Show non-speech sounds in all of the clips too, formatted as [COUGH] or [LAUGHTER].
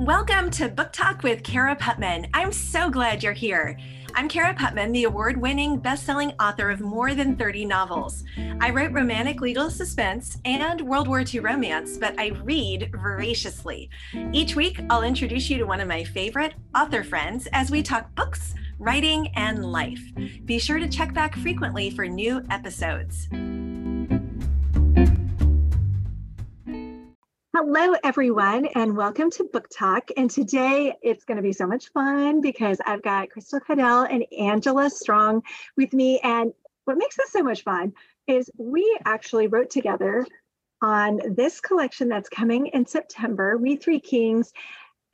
Welcome to Book Talk with Cara Putman. I'm so glad you're here. I'm Cara Putman, the award winning best selling author of more than 30 novels. I write romantic legal suspense and World War II romance, but I read voraciously. Each week, I'll introduce you to one of my favorite author friends as we talk books, writing, and life. Be sure to check back frequently for new episodes. Hello, everyone, and welcome to Book Talk. And today it's going to be so much fun because I've got Crystal Caudill and Angela Strong with me. And what makes this so much fun is we actually wrote together on this collection that's coming in September, We Three Kings.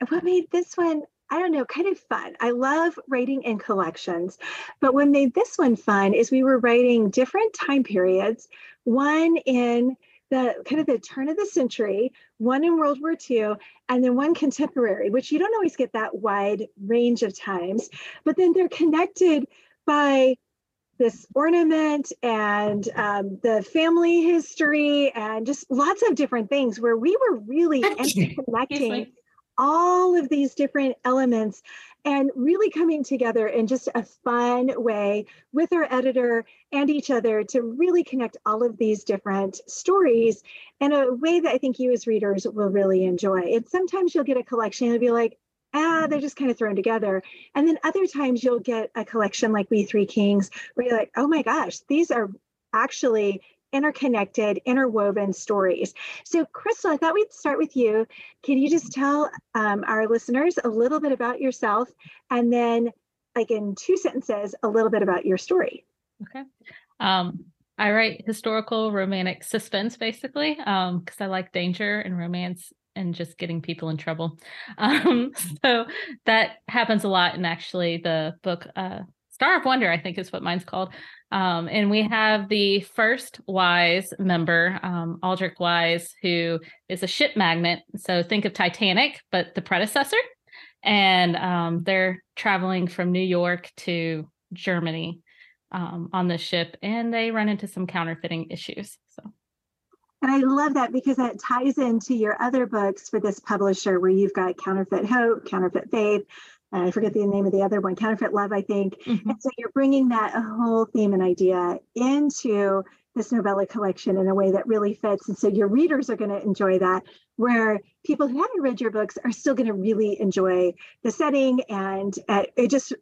What made this one I don't know, kind of fun. I love writing in collections. But what made this one fun is we were writing different time periods, one in the kind of the turn of the century, one in World War II, and then one contemporary, which you don't always get that wide range of times, but then they're connected by this ornament and um, the family history and just lots of different things where we were really connecting [LAUGHS] all of these different elements and really coming together in just a fun way with our editor and each other to really connect all of these different stories in a way that I think you as readers will really enjoy. And sometimes you'll get a collection and be like, ah, they're just kind of thrown together. And then other times you'll get a collection like We Three Kings where you're like, oh my gosh, these are actually interconnected, interwoven stories. So, Crystal, I thought we'd start with you. Can you just tell um, our listeners a little bit about yourself and then, like in two sentences, a little bit about your story? Okay. Um, I write historical romantic suspense basically because um, I like danger and romance and just getting people in trouble. [LAUGHS] Um, so that happens a lot in actually the book uh, Star of Wonder, I think is what mine's called. Um, and we have the first Wise member, um, Aldrich Wise, who is a ship magnet. So think of Titanic, but the predecessor. And um, they're traveling from New York to Germany um, on the ship, and they run into some counterfeiting issues. So. And I love that because that ties into your other books for this publisher, where you've got Counterfeit Hope, Counterfeit Faith, I forget the name of the other one, Counterfeit Love, I think. Mm-hmm. And so you're bringing that whole theme and idea into this novella collection in a way that really fits. And so your readers are going to enjoy that, where people who haven't read your books are still going to really enjoy the setting. And uh, it just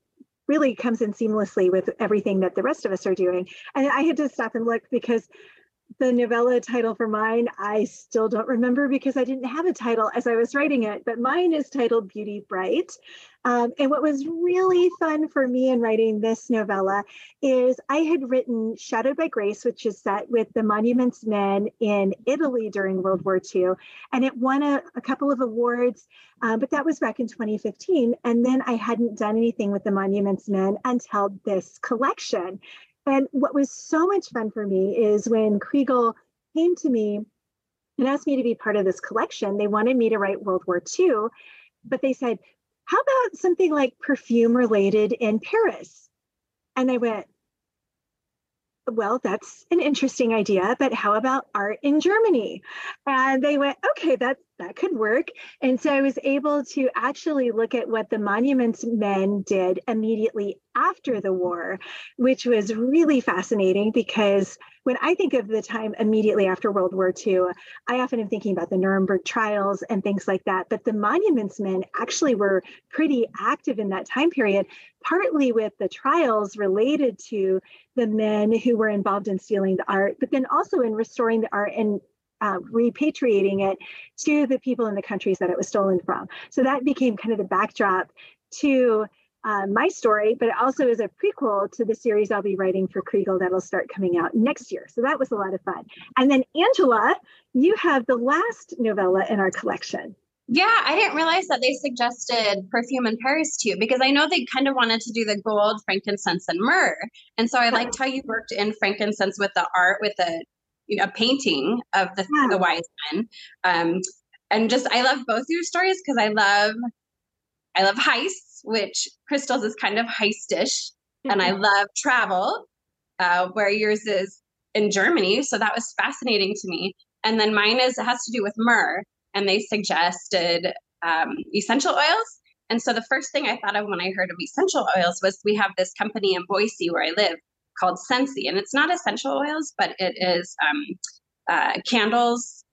really comes in seamlessly with everything that the rest of us are doing. And I had to stop and look because the novella title for mine, I still don't remember because I didn't have a title as I was writing it, but mine is titled Beauty Bright. Um, and what was really fun for me in writing this novella is I had written Shadowed by Grace, which is set with the Monuments Men in Italy during World War II. And it won a, a couple of awards, uh, but that was back in 2015. And then I hadn't done anything with the Monuments Men until this collection. And what was so much fun for me is when Kregel came to me and asked me to be part of this collection, they wanted me to write World War II, but they said, how about something like perfume related in Paris? And I went, well, that's an interesting idea, but how about art in Germany? And they went, okay, that that could work. And so I was able to actually look at what the monuments men did immediately after the war, which was really fascinating because when I think of the time immediately after World War II, I often am thinking about the Nuremberg trials and things like that. But the monuments men actually were pretty active in that time period, partly with the trials related to the men who were involved in stealing the art, but then also in restoring the art and uh, repatriating it to the people in the countries that it was stolen from. So that became kind of the backdrop to uh, my story, but it also is a prequel to the series I'll be writing for Kregel that'll start coming out next year. So that was a lot of fun. And then Angela, you have the last novella in our collection. Yeah, I didn't realize that they suggested perfume in Paris too, because I know they kind of wanted to do the gold, frankincense, and myrrh. And so I liked how you worked in frankincense with the art, with the you know a painting of the yeah. the wise men. Um, and just I love both your stories because I love I love heists, which Crystal's is kind of heistish, mm-hmm. and I mm-hmm. love travel, uh, where yours is in Germany. So that was fascinating to me. And then mine is it has to do with myrrh, and they suggested um, essential oils. And so the first thing I thought of when I heard of essential oils was we have this company in Boise where I live called Scentsy, and it's not essential oils, but it is um, uh, candles,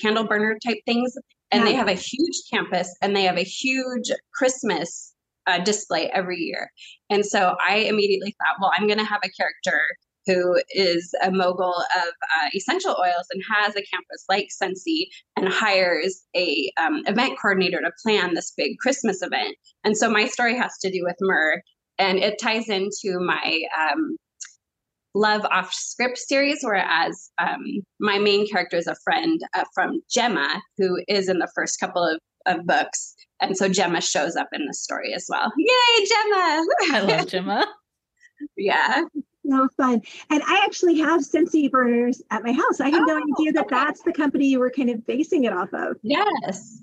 candle burner type things. And yeah. they have a huge campus and they have a huge Christmas uh, display every year. And so I immediately thought, well, I'm going to have a character who is a mogul of uh, essential oils and has a campus like Scentsy and hires a um, event coordinator to plan this big Christmas event. And so my story has to do with myrrh, and it ties into my um, love off script series, whereas um, my main character is a friend uh, from Gemma, who is in the first couple of, of books. And so Gemma shows up in the story as well. Yay, Gemma! [LAUGHS] I love Gemma. yeah so fun. And I actually have Scentsy burners at my house. I had oh, no idea that okay. that's the company you were kind of basing it off of. Yes.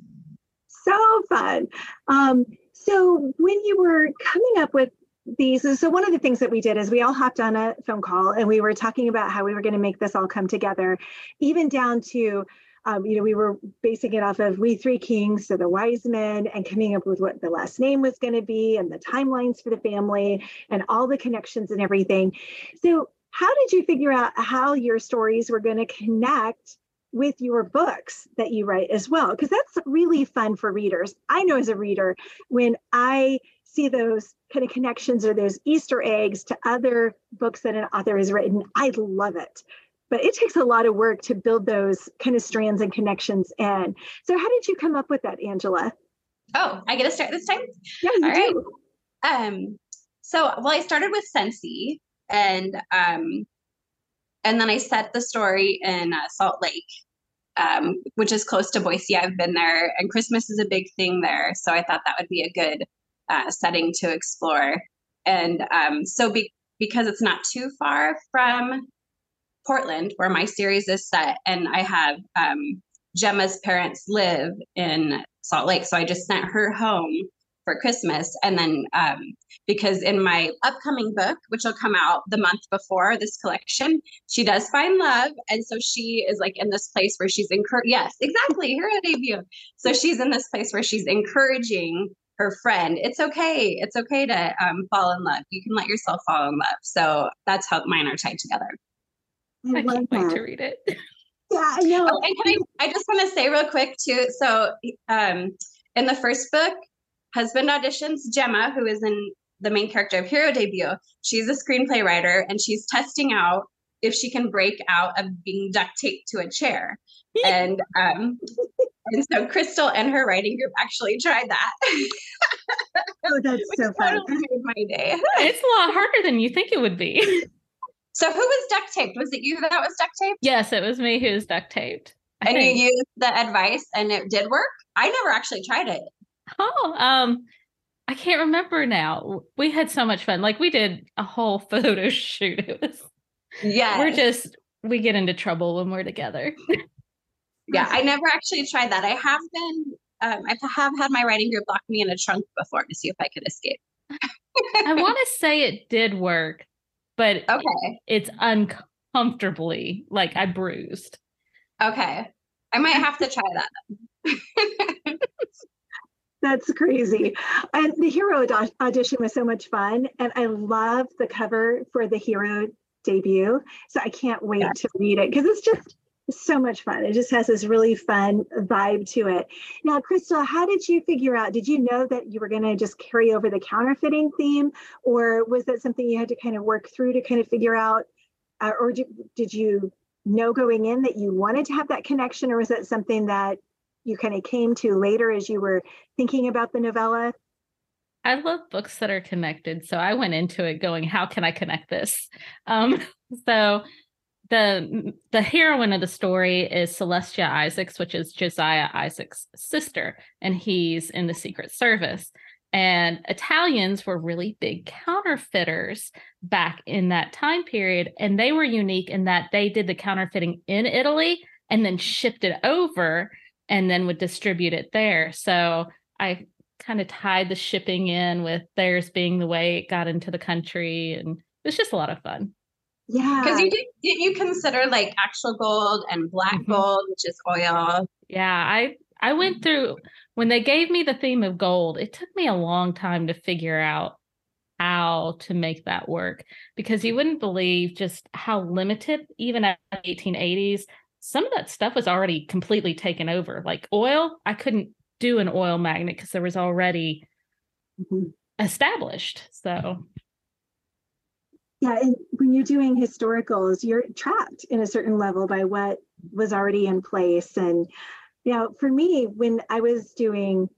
So fun. Um, so when you were coming up with these, so one of the things that we did is we all hopped on a phone call and we were talking about how we were going to make this all come together, even down to um, you know, we were basing it off of We Three Kings, so the wise men, and coming up with what the last name was going to be and the timelines for the family and all the connections and everything. So, how did you figure out how your stories were going to connect with your books that you write as well? Because that's really fun for readers. I know as a reader, when I see those kind of connections or those Easter eggs to other books that an author has written, I love it but it takes a lot of work to build those kind of strands and connections in. So how did you come up with that, Angela? Oh, I get to start this time? Yeah, you All do. Right. Um, so well, I started with Scentsy and um and then I set the story in uh, Salt Lake, um, which is close to Boise. I've been there, and Christmas is a big thing there. So I thought that would be a good uh, setting to explore. And um, so be- because it's not too far from Portland, where my series is set, and I have um, Gemma's parents live in Salt Lake, so I just sent her home for Christmas, and then um, because in my upcoming book, which will come out the month before this collection, she does find love, and so she is like in this place where she's encouraged. Yes, exactly, her debut. So she's in this place where she's encouraging her friend it's okay it's okay to um, fall in love you can let yourself fall in love so that's how mine are tied together I, I can't wait to read it. Yeah, I know. Oh, and can I, I just want to say real quick too. So, um, in the first book, husband auditions Gemma, who is in the main character of Hero Debut. She's a screenplay writer, and she's testing out if she can break out of being duct taped to a chair. [LAUGHS] and um, and so Crystal and her writing group actually tried that. [LAUGHS] oh, that's so fun! Totally made my day. It's a lot harder than you think it would be. [LAUGHS] So who was duct taped? Was it you that was duct taped? Yes, it was me who was duct taped. I and think. you used the advice and it did work? I never actually tried it. Oh, um, I can't remember now. We had so much fun. Like we did a whole [LAUGHS] photo shoot. It was yeah. We're just we get into trouble when we're together. Yeah, I never actually tried that. I have been um, I have had my writing group lock me in a trunk before to see if I could escape. I [LAUGHS] want to say it did work but okay, it's uncomfortably like I bruised. Okay, I might have to try that. [LAUGHS] That's crazy. And the hero audition was so much fun. And I love the cover for the hero debut. So I can't wait yeah. to read it because it's just so much fun. It just has this really fun vibe to it. Now, Crystal, how did you figure out? Did you know that you were going to just carry over the counterfeiting theme, or was that something you had to kind of work through to kind of figure out? Uh, or did, did you know going in that you wanted to have that connection, or was that something that you kind of came to later as you were thinking about the novella? I love books that are connected. So I went into it going, how can I connect this? Um, [LAUGHS] so the the heroine of the story is Celestia Isaacs, which is Josiah Isaacs' sister, and he's in the Secret Service. And Italians were really big counterfeiters back in that time period, and they were unique in that they did the counterfeiting in Italy and then shipped it over and then would distribute it there. So I kind of tied the shipping in with theirs being the way it got into the country, and it was just a lot of fun. Yeah. Because you did you consider like actual gold and black mm-hmm. gold, which is oil? Yeah, I I went through when they gave me the theme of gold, it took me a long time to figure out how to make that work because you wouldn't believe just how limited, even at the 1880s, some of that stuff was already completely taken over. Like oil, I couldn't do an oil magnet because there was already mm-hmm. established. So yeah, and when you're doing historicals, you're trapped in a certain level by what was already in place. And you know, for me, when I was doing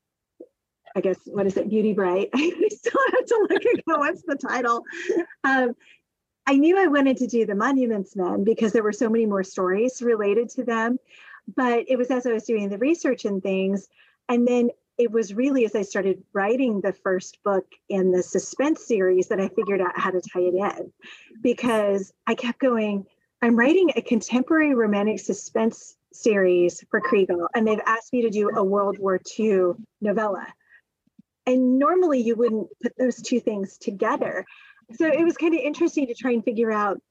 I guess what is it, Beauty Bright? [LAUGHS] I still have to look at what's the title. Um, I knew I wanted to do the Monuments Men because there were so many more stories related to them. But it was as I was doing the research and things, and then it was really as I started writing the first book in the suspense series that I figured out how to tie it in because I kept going, I'm writing a contemporary romantic suspense series for Kregel, and they've asked me to do a World War II novella. And normally you wouldn't put those two things together. So it was kind of interesting to try and figure out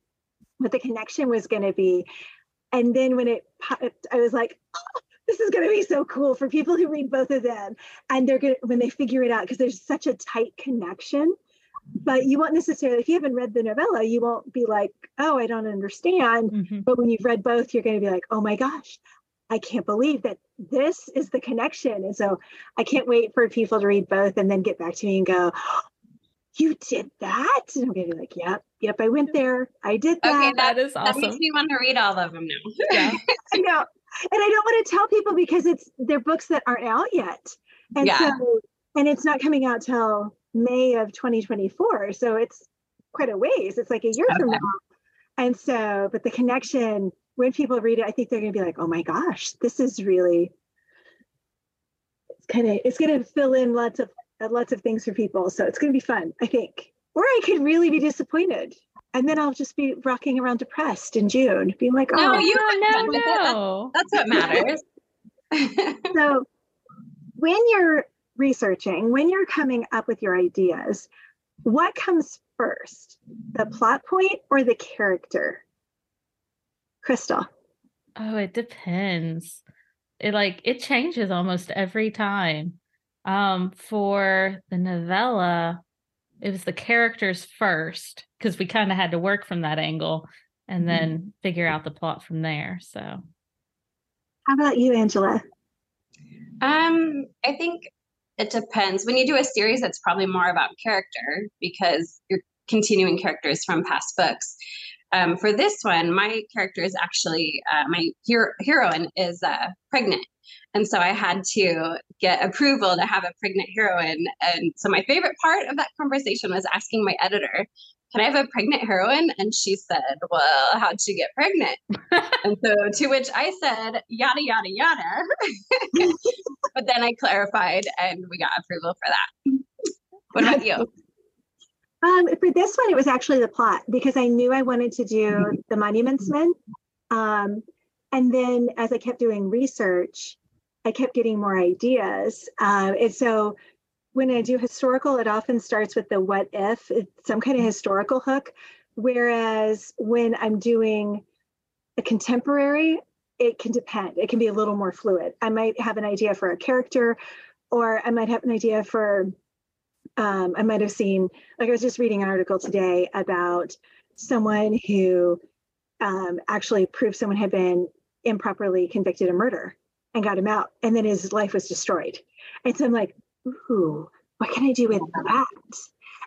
what the connection was going to be. And then when it popped, I was like, oh, this is going to be so cool for people who read both of them. And they're going to, when they figure it out, because there's such a tight connection. But you won't necessarily, if you haven't read the novella, you won't be like, oh, I don't understand. Mm-hmm. But when you've read both, you're going to be like, oh my gosh, I can't believe that this is the connection. And so I can't wait for people to read both and then get back to me and go, you did that? And I'm gonna be like, yep, yep, I went there. I did that. Okay, that is awesome. That makes me want to read all of them now. yeah. [LAUGHS] I know. And I don't want to tell people because it's they're books that aren't out yet. And yeah. so and it's not coming out till May of 2024. So it's quite a ways. It's like a year okay. from now. And so, but the connection, when people read it, I think they're gonna be like, oh my gosh, this is really it's kind of it's gonna fill in lots of lots of things for people. So it's going to be fun, I think. Or I could really be disappointed. And then I'll just be rocking around depressed in June, being like, oh, no, you no, no. That's what matters. [LAUGHS] so when you're researching, when you're coming up with your ideas, what comes first, the plot point or the character? Crystal. Oh, it depends. It like it changes almost every time. Um, for the novella, it was the characters first because we kind of had to work from that angle and mm-hmm. then figure out the plot from there. So, how about you, Angela? Um, I think it depends. When you do a series, it's probably more about character because you're continuing characters from past books. Um, for this one, my character is actually uh, my hero- heroine is uh, pregnant, and so I had to get approval to have a pregnant heroine. And so my favorite part of that conversation was asking my editor, can I have a pregnant heroine? And she said, Well, how'd she get pregnant? [LAUGHS] and so to which I said, yada, yada, yada. [LAUGHS] but then I clarified and we got approval for that. What about you? [LAUGHS] Um, for this one, it was actually the plot because I knew I wanted to do the Monuments Men. Um, and then as I kept doing research, I kept getting more ideas. Uh, and so when I do historical, it often starts with the what if, it's some kind of historical hook. Whereas when I'm doing a contemporary, it can depend. It can be a little more fluid. I might have an idea for a character, or I might have an idea for, um, I might have seen, like I was just reading an article today about someone who um, actually proved someone had been improperly convicted of murder and got him out. And then his life was destroyed. And so I'm like, ooh, what can I do with that?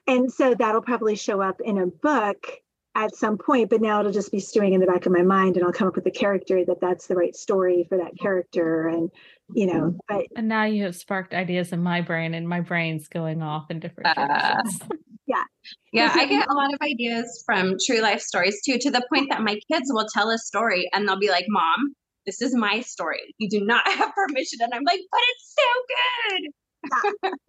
And so that'll probably show up in a book at some point, but now it'll just be stewing in the back of my mind and I'll come up with a character that that's the right story for that character. And, you know, but. And now you have sparked ideas in my brain and my brain's going off in different uh, [LAUGHS] Yeah. Yeah. I [LAUGHS] get a lot of ideas from true life stories too, to the point that my kids will tell a story and they'll be like, mom, this is my story. You do not [LAUGHS] have permission. And I'm like, but it's so good.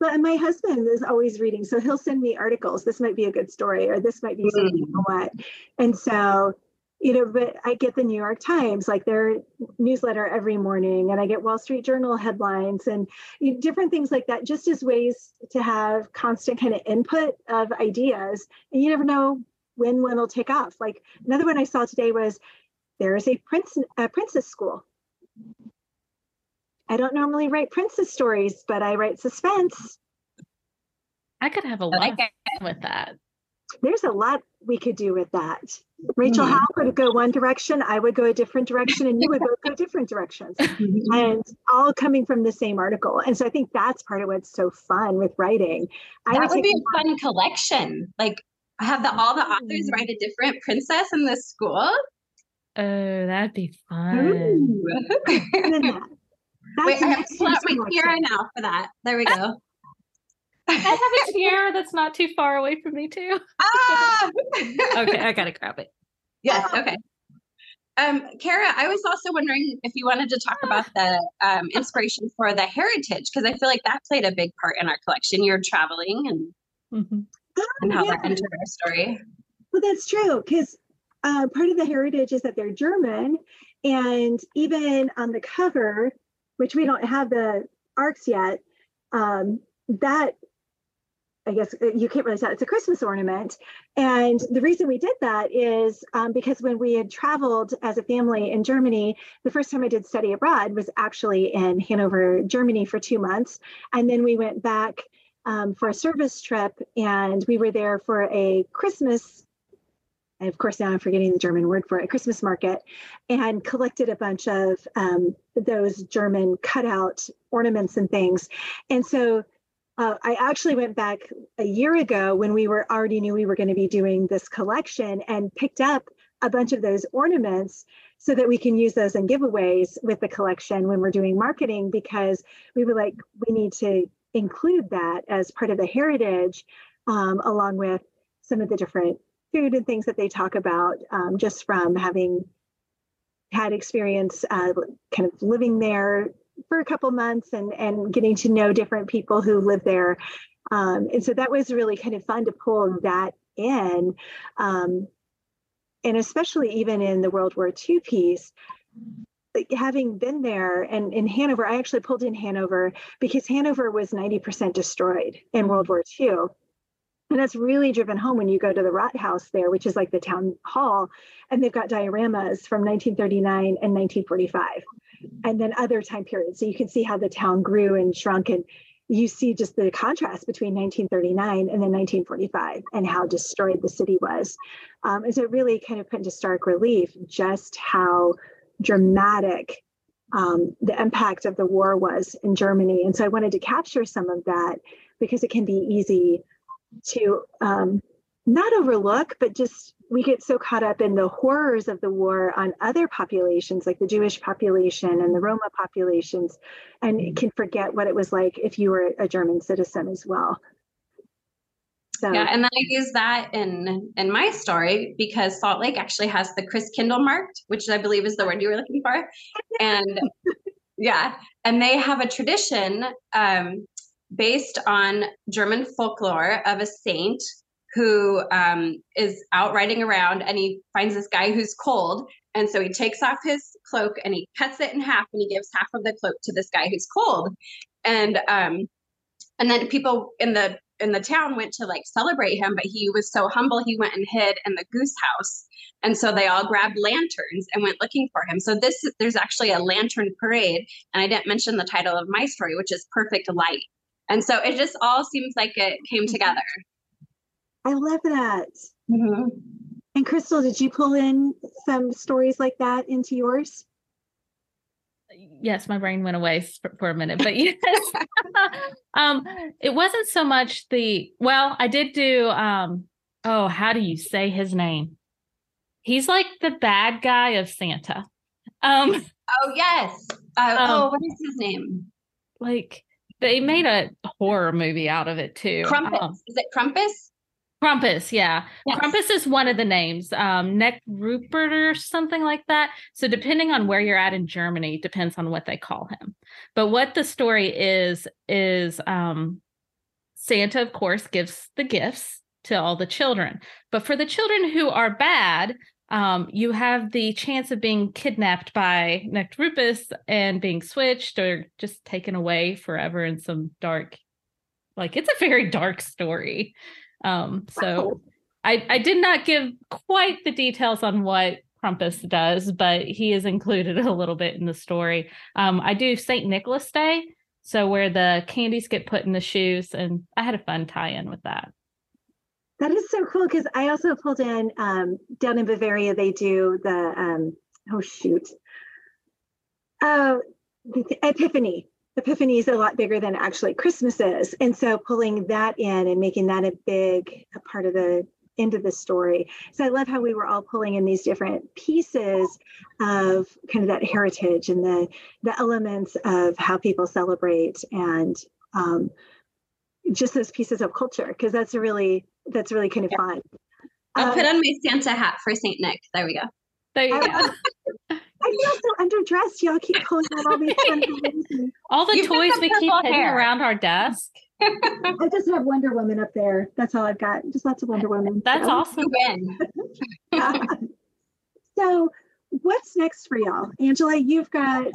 but my husband is always reading. So he'll send me articles. This might be a good story, or this might be something mm. what. And so, you know, but I get the New York Times, like their newsletter every morning, and I get Wall Street Journal headlines and you know, different things like that, just as ways to have constant kind of input of ideas. And you never know when one will take off. Like another one I saw today was there is a prince a princess school I don't normally write princess stories, but I write suspense. I could have a lot like with that. There's a lot we could do with that. Rachel mm-hmm. Hauck would go one direction, I would go a different direction, and you would both go [LAUGHS] different directions. Mm-hmm. And all coming from the same article. And so I think that's part of what's so fun with writing. I that would, would be a fun collection. Like have the all the authors write a different princess in the school. Oh, that'd be fun. [LAUGHS] Wait, I have to pull out my tiara now for that. There we go. [LAUGHS] I have a tiara that's not too far away from me too. Ah! [LAUGHS] okay, I gotta grab it. Yes. Okay. Um, Cara, I was also wondering if you wanted to talk about the um, inspiration for the heritage because I feel like that played a big part in our collection. You're traveling and mm-hmm. and how yeah. that entered our story. Well, that's true because uh, part of the heritage is that they're German, and even on the cover, which we don't have the arcs yet, um, that I guess uh, you can't really tell. It's a Christmas ornament. And the reason we did that is um, because when we had traveled as a family in Germany, the first time I did study abroad was actually in Hanover, Germany for two months. And then we went back um, for a service trip and we were there for a Christmas. And of course, now I'm forgetting the German word for it, Christmas market, and collected a bunch of um, those German cutout ornaments and things. And so uh, I actually went back a year ago when we were already knew we were going to be doing this collection and picked up a bunch of those ornaments so that we can use those in giveaways with the collection when we're doing marketing because we were like we need to include that as part of the heritage um, along with some of the different food and things that they talk about um, just from having had experience uh, kind of living there for a couple months and and getting to know different people who live there. Um, and so that was really kind of fun to pull that in um, and especially even in the world war ii piece having been there and in hanover i actually pulled in hanover because hanover was 90% destroyed in world war ii and that's really driven home when you go to the Rathaus there, which is like the town hall, and they've got dioramas from 1939 and 1945 and then other time periods. So you can see how the town grew and shrunk and you see just the contrast between 1939 and then 1945 and how destroyed the city was. Um, and so it really kind of put into stark relief just how dramatic um, the impact of the war was in Germany. And so I wanted to capture some of that because it can be easy to um, not overlook, but just we get so caught up in the horrors of the war on other populations like the Jewish population and the Roma populations and mm-hmm. can forget what it was like if you were a German citizen as well. So. Yeah, and then I use that in in my story because Salt Lake actually has the Christkindlmarkt, which I believe is the word you were looking for. And [LAUGHS] yeah, and they have a tradition um, based on German folklore of a saint who um, is out riding around and he finds this guy who's cold. And so he takes off his cloak and he cuts it in half and he gives half of the cloak to this guy who's cold. And um, and then people in the in the town went to like celebrate him, but he was so humble he went and hid in the goose house. And so they all grabbed lanterns and went looking for him. So this there's actually a lantern parade, and I didn't mention the title of my story, which is Perfect Light. And so it just all seems like it came mm-hmm. together. I love that. Mm-hmm. And Crystal, did you pull in some stories like that into yours? Yes, my brain went away for, for a minute, but [LAUGHS] yes, [LAUGHS] um, it wasn't so much the. Well, I did do. Um, oh, how do you say his name? He's like the bad guy of Santa. Um, oh yes. Uh, um, oh, what is his name? Like they made a horror movie out of it too. Krampus. Um, is it Krampus? Krampus, yeah. Yes. Krampus is one of the names. Um, Neck Rupert or something like that. So depending on where you're at in Germany, depends on what they call him. But what the story is is um, Santa, of course, gives the gifts to all the children. But for the children who are bad, um, you have the chance of being kidnapped by Nekrupus and being switched or just taken away forever in some dark, like it's a very dark story. Um, so I, I did not give quite the details on what Krampus does, but he is included [LAUGHS] a little bit in the story. Um, I do St. Nicholas Day, so where the candies get put in the shoes, and I had a fun tie-in with that. That is so cool because I also pulled in um, down in Bavaria. They do the um, oh shoot, the Epiphany. Epiphany is a lot bigger than actually Christmas is, and so pulling that in and making that a big a part of the end of the story. So I love how we were all pulling in these different pieces of kind of that heritage and the the elements of how people celebrate and um, just those pieces of culture because that's a really that's really kind of yeah. fun. I'll um, put on my Santa hat for Saint Nick. There we go. There you go. [LAUGHS] I feel so underdressed. Y'all keep pulling out all these fun things. All the you toys we keep hidden around our desk. [LAUGHS] I just have Wonder Woman up there. That's all I've got. Just lots of Wonder Woman. That's so. awesome. win. yeah. [LAUGHS] So, what's next for y'all? Angela, you've got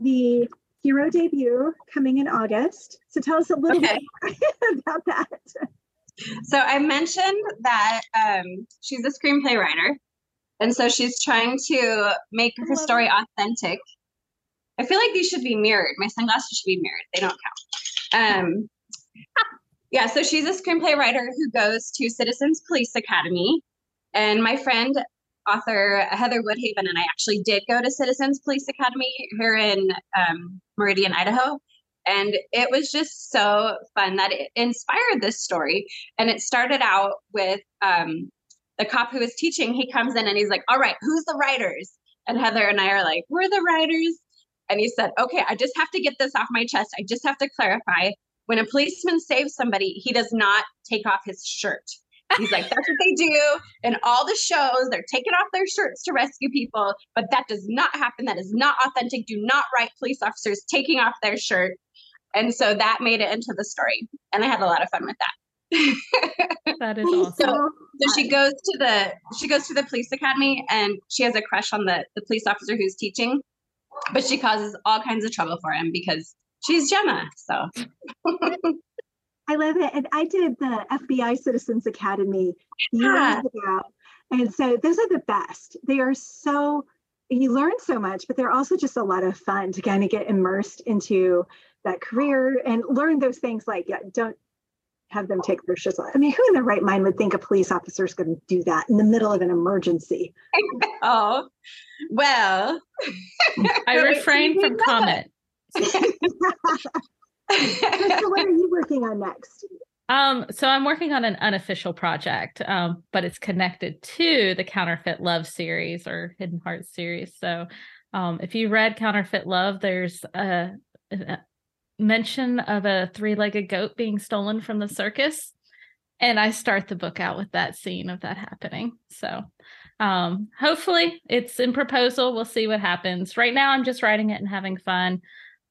the hero debut coming in August. So, tell us a little okay. bit about that. So I mentioned that um, she's a screenplay writer, and so she's trying to make her story it. authentic. I feel like these should be mirrored. My sunglasses should be mirrored. They don't count. Um, yeah, so she's a screenplay writer who goes to Citizens Police Academy, and my friend author Heather Woodhaven and I actually did go to Citizens Police Academy here in um, Meridian, Idaho. And it was just so fun that it inspired this story. And it started out with um, the cop who was teaching. He comes in and he's like, All right, who's the writers? And Heather and I are like, We're the writers. And he said, Okay, I just have to get this off my chest. I just have to clarify. When a policeman saves somebody, he does not take off his shirt. He's like, that's what they do in all the shows. They're taking off their shirts to rescue people, but that does not happen. That is not authentic. Do not write police officers taking off their shirt. And so that made it into the story. And I had a lot of fun with that. [LAUGHS] that is awesome. So, so she goes to the she goes to the police academy and she has a crush on the the police officer who's teaching, but she causes all kinds of trouble for him because she's Gemma. So [LAUGHS] I love it. And I did the FBI Citizens Academy years yeah. ago. And so those are the best. They are so you learn so much, but they're also just a lot of fun to kind of get immersed into that career and learn those things like yeah don't have them take their shirts off. I mean, who in their right mind would think a police officer is going to do that in the middle of an emergency? [LAUGHS] Oh, well, I [LAUGHS] refrain from comment. [LAUGHS] so what are you working on next? Um, so I'm working on an unofficial project, um, but it's connected to the Counterfeit Love series or Hidden Heart series. So um, if you read Counterfeit Love, there's a, a mention of a three-legged goat being stolen from the circus and i start the book out with that scene of that happening. So um hopefully it's in proposal. We'll see what happens. Right now i'm just writing it and having fun.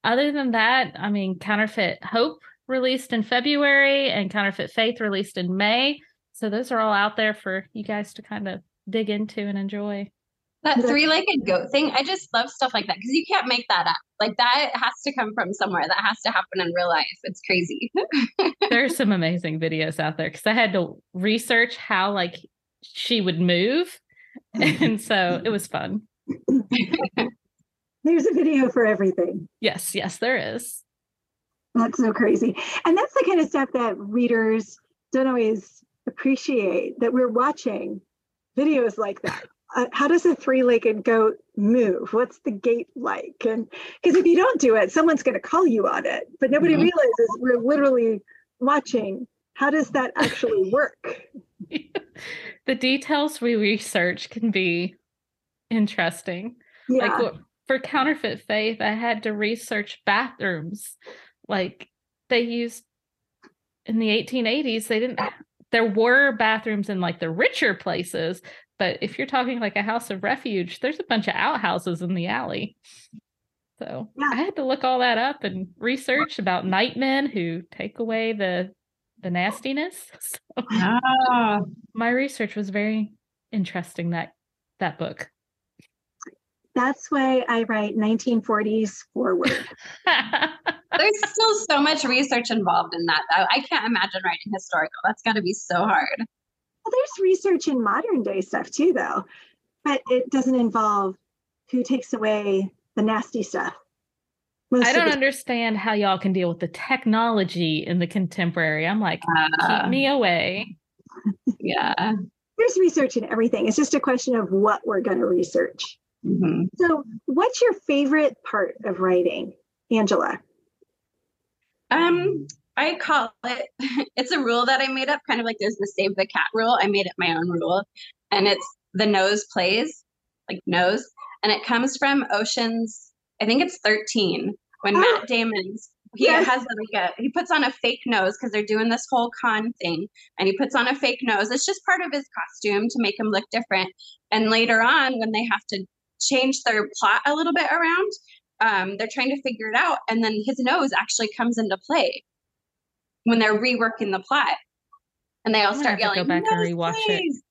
Other than that i mean counterfeit hope released in february and counterfeit faith released in may. So those are all out there for you guys to kind of dig into and enjoy that three-legged goat thing i just love stuff like that because you can't make that up. Like that has to come from somewhere. That has to happen in real life. It's crazy. [LAUGHS] There's some amazing videos out there because i had to research how like she would move and so it was fun. [LAUGHS] There's a video for everything. Yes yes there is. That's so crazy. And that's the kind of stuff that readers don't always appreciate that we're watching videos like that uh, how does a three-legged goat move? What's the gait like? And because if you don't do it someone's going to call you on it but nobody mm-hmm. realizes we're literally watching. How does that actually [LAUGHS] work? [LAUGHS] The details we research can be interesting. Yeah. like for counterfeit faith i had to research bathrooms. Like they used in the 1880s they didn't there were bathrooms in like the richer places but if you're talking like a house of refuge, there's a bunch of outhouses in the alley. So yeah. I had to look all that up and research about nightmen who take away the the nastiness. [LAUGHS] So ah. my research was very interesting that that book. That's why I write 1940s forward. [LAUGHS] There's still so much research involved in that though. I can't imagine writing historical. That's got to be so hard. Well, there's research in modern day stuff too, though. but it doesn't involve who takes away the nasty stuff. Most I don't understand how y'all can deal with the technology in the contemporary. I'm like, uh, keep me away. Yeah. There's research in everything. It's just a question of what we're going to research. Mm-hmm. So, what's your favorite part of writing, Angela? Um, I call it. [LAUGHS] It's a rule that I made up, kind of like there's the save the cat rule. I made it my own rule, and it's the nose plays, like nose, and it comes from Ocean's I think it's 13 when oh. Matt Damon's he yes. has like a he puts on a fake nose because they're doing this whole con thing and he puts on a fake nose it's just part of his costume to make him look different and later on when they have to change their plot a little bit around um, they're trying to figure it out and then his nose actually comes into play when they're reworking the plot and they all start yelling go back and rewatch please.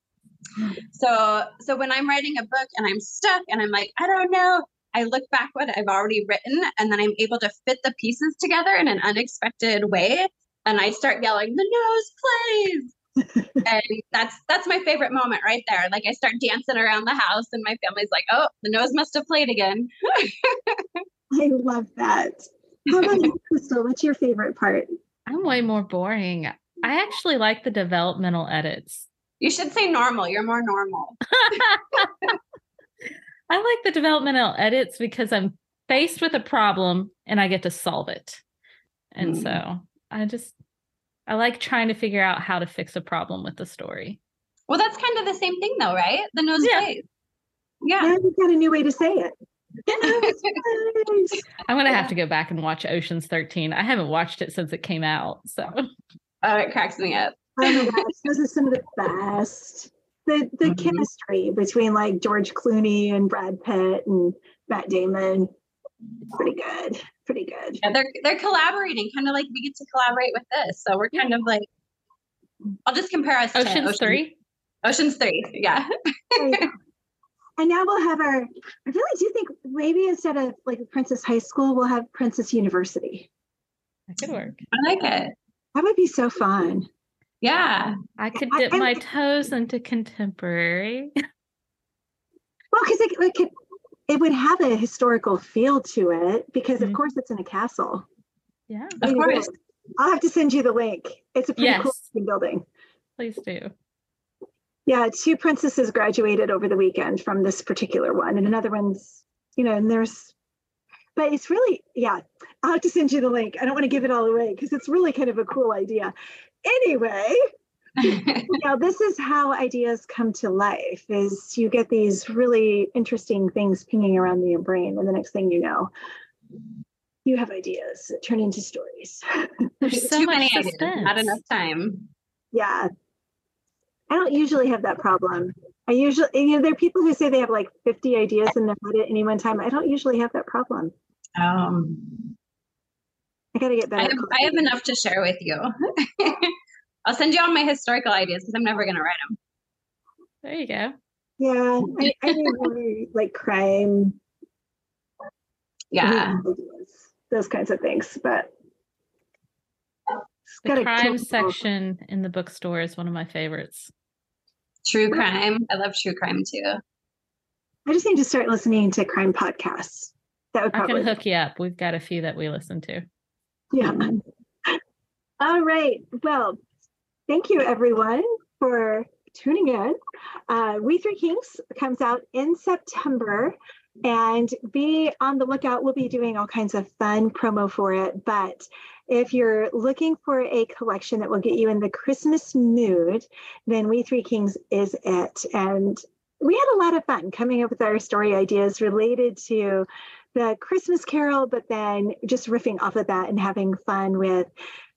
it so so when i'm writing a book and i'm stuck and i'm like i don't know I look back what I've already written and then I'm able to fit the pieces together in an unexpected way. And I start yelling, the nose plays. [LAUGHS] and that's that's my favorite moment right there. Like I start dancing around the house and my family's like, oh, the nose must have played again. [LAUGHS] I love that. How about you, Crystal? What's your favorite part? I'm way more boring. I actually like the developmental edits. You should say normal. You're more normal. [LAUGHS] I like the developmental edits because I'm faced with a problem and I get to solve it. And mm. so I just I like trying to figure out how to fix a problem with the story. Well, that's kind of the same thing though, right? The nose yeah. plays. Yeah. Now you've got a new way to say it. [LAUGHS] I'm gonna have to go back and watch Ocean's 13. I haven't watched it since it came out. So oh, it cracks me up. [LAUGHS] oh my gosh, those are some of the best the the mm-hmm. chemistry between like George Clooney and Brad Pitt and Matt Damon, pretty good, pretty good. Yeah, they're they're collaborating, kind of like we get to collaborate with this. So we're kind of like, I'll just compare us Ocean's to Ocean, Three. Ocean's Three, yeah. [LAUGHS] and now we'll have our. I really do think maybe instead of like Princess High School, we'll have Princess University. That could work. I like it. That would be so fun. Yeah. I could dip I, my toes into contemporary. [LAUGHS] Well, because it, it, could, it would have a historical feel to it because, mm-hmm. of course, it's in a castle. Yeah. Of course. I'll have to send you the link. It's a pretty yes. cool building. Please do. Yeah, two princesses graduated over the weekend from this particular one, and another one's, you know, and there's, but it's really, yeah, I'll have to send you the link. I don't want to give it all away because it's really kind of a cool idea. Anyway [LAUGHS] you know this is how ideas come to life is you get these really interesting things pinging around in your brain and the next thing you know you have ideas that turn into stories. There's [LAUGHS] so Too many ideas not enough time. Yeah i don't usually have that problem i usually you know there are people who say they have like 50 ideas in their head at any one time i don't usually have that problem um I gotta get better. I have, I have enough to share with you. [LAUGHS] I'll send you all my historical ideas because I'm never gonna write them. There you go. Yeah, I, I [LAUGHS] really like crime. Yeah, those kinds of things. But the crime section in the bookstore is one of my favorites. True crime. I love true crime too. I just need to start listening to crime podcasts. That would probably I can hook you up. We've got a few that we listen to. Yeah. [LAUGHS] All right. Well, thank you everyone for tuning in. Uh, we Three Kings comes out in September and be on the lookout. We'll be doing all kinds of fun promo for it. But if you're looking for a collection that will get you in the Christmas mood, then We Three Kings is it. And we had a lot of fun coming up with our story ideas related to the Christmas Carol, but then just riffing off of that and having fun with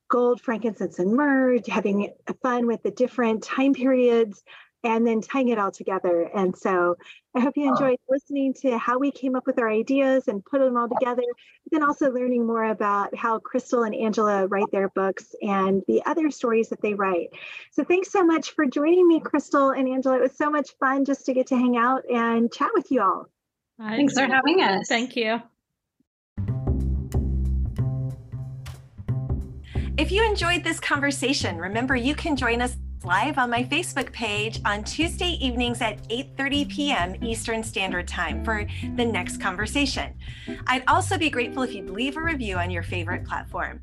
gold, frankincense, and myrrh, having fun with the different time periods, and then tying it all together. And so I hope you enjoyed listening to how we came up with our ideas and put them all together, but then also learning more about how Crystal and Angela write their books and the other stories that they write. So thanks so much for joining me, Crystal and Angela. It was so much fun just to get to hang out and chat with you all. Thanks for having us. Thank you. If you enjoyed this conversation, remember you can join us live on my Facebook page on Tuesday evenings at 8:30 p.m. Eastern Standard Time for the next conversation. I'd also be grateful if you'd leave a review on your favorite platform.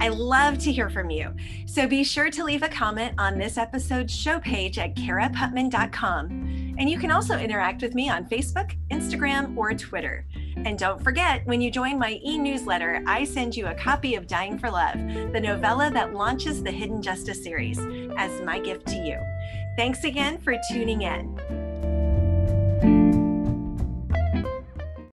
I love to hear from you. So be sure to leave a comment on this episode's show page at caraputman.com. And you can also interact with me on Facebook, Instagram, or Twitter. And don't forget, when you join my e newsletter, I send you a copy of Dying for Love, the novella that launches the Hidden Justice series, as my gift to you. Thanks again for tuning in.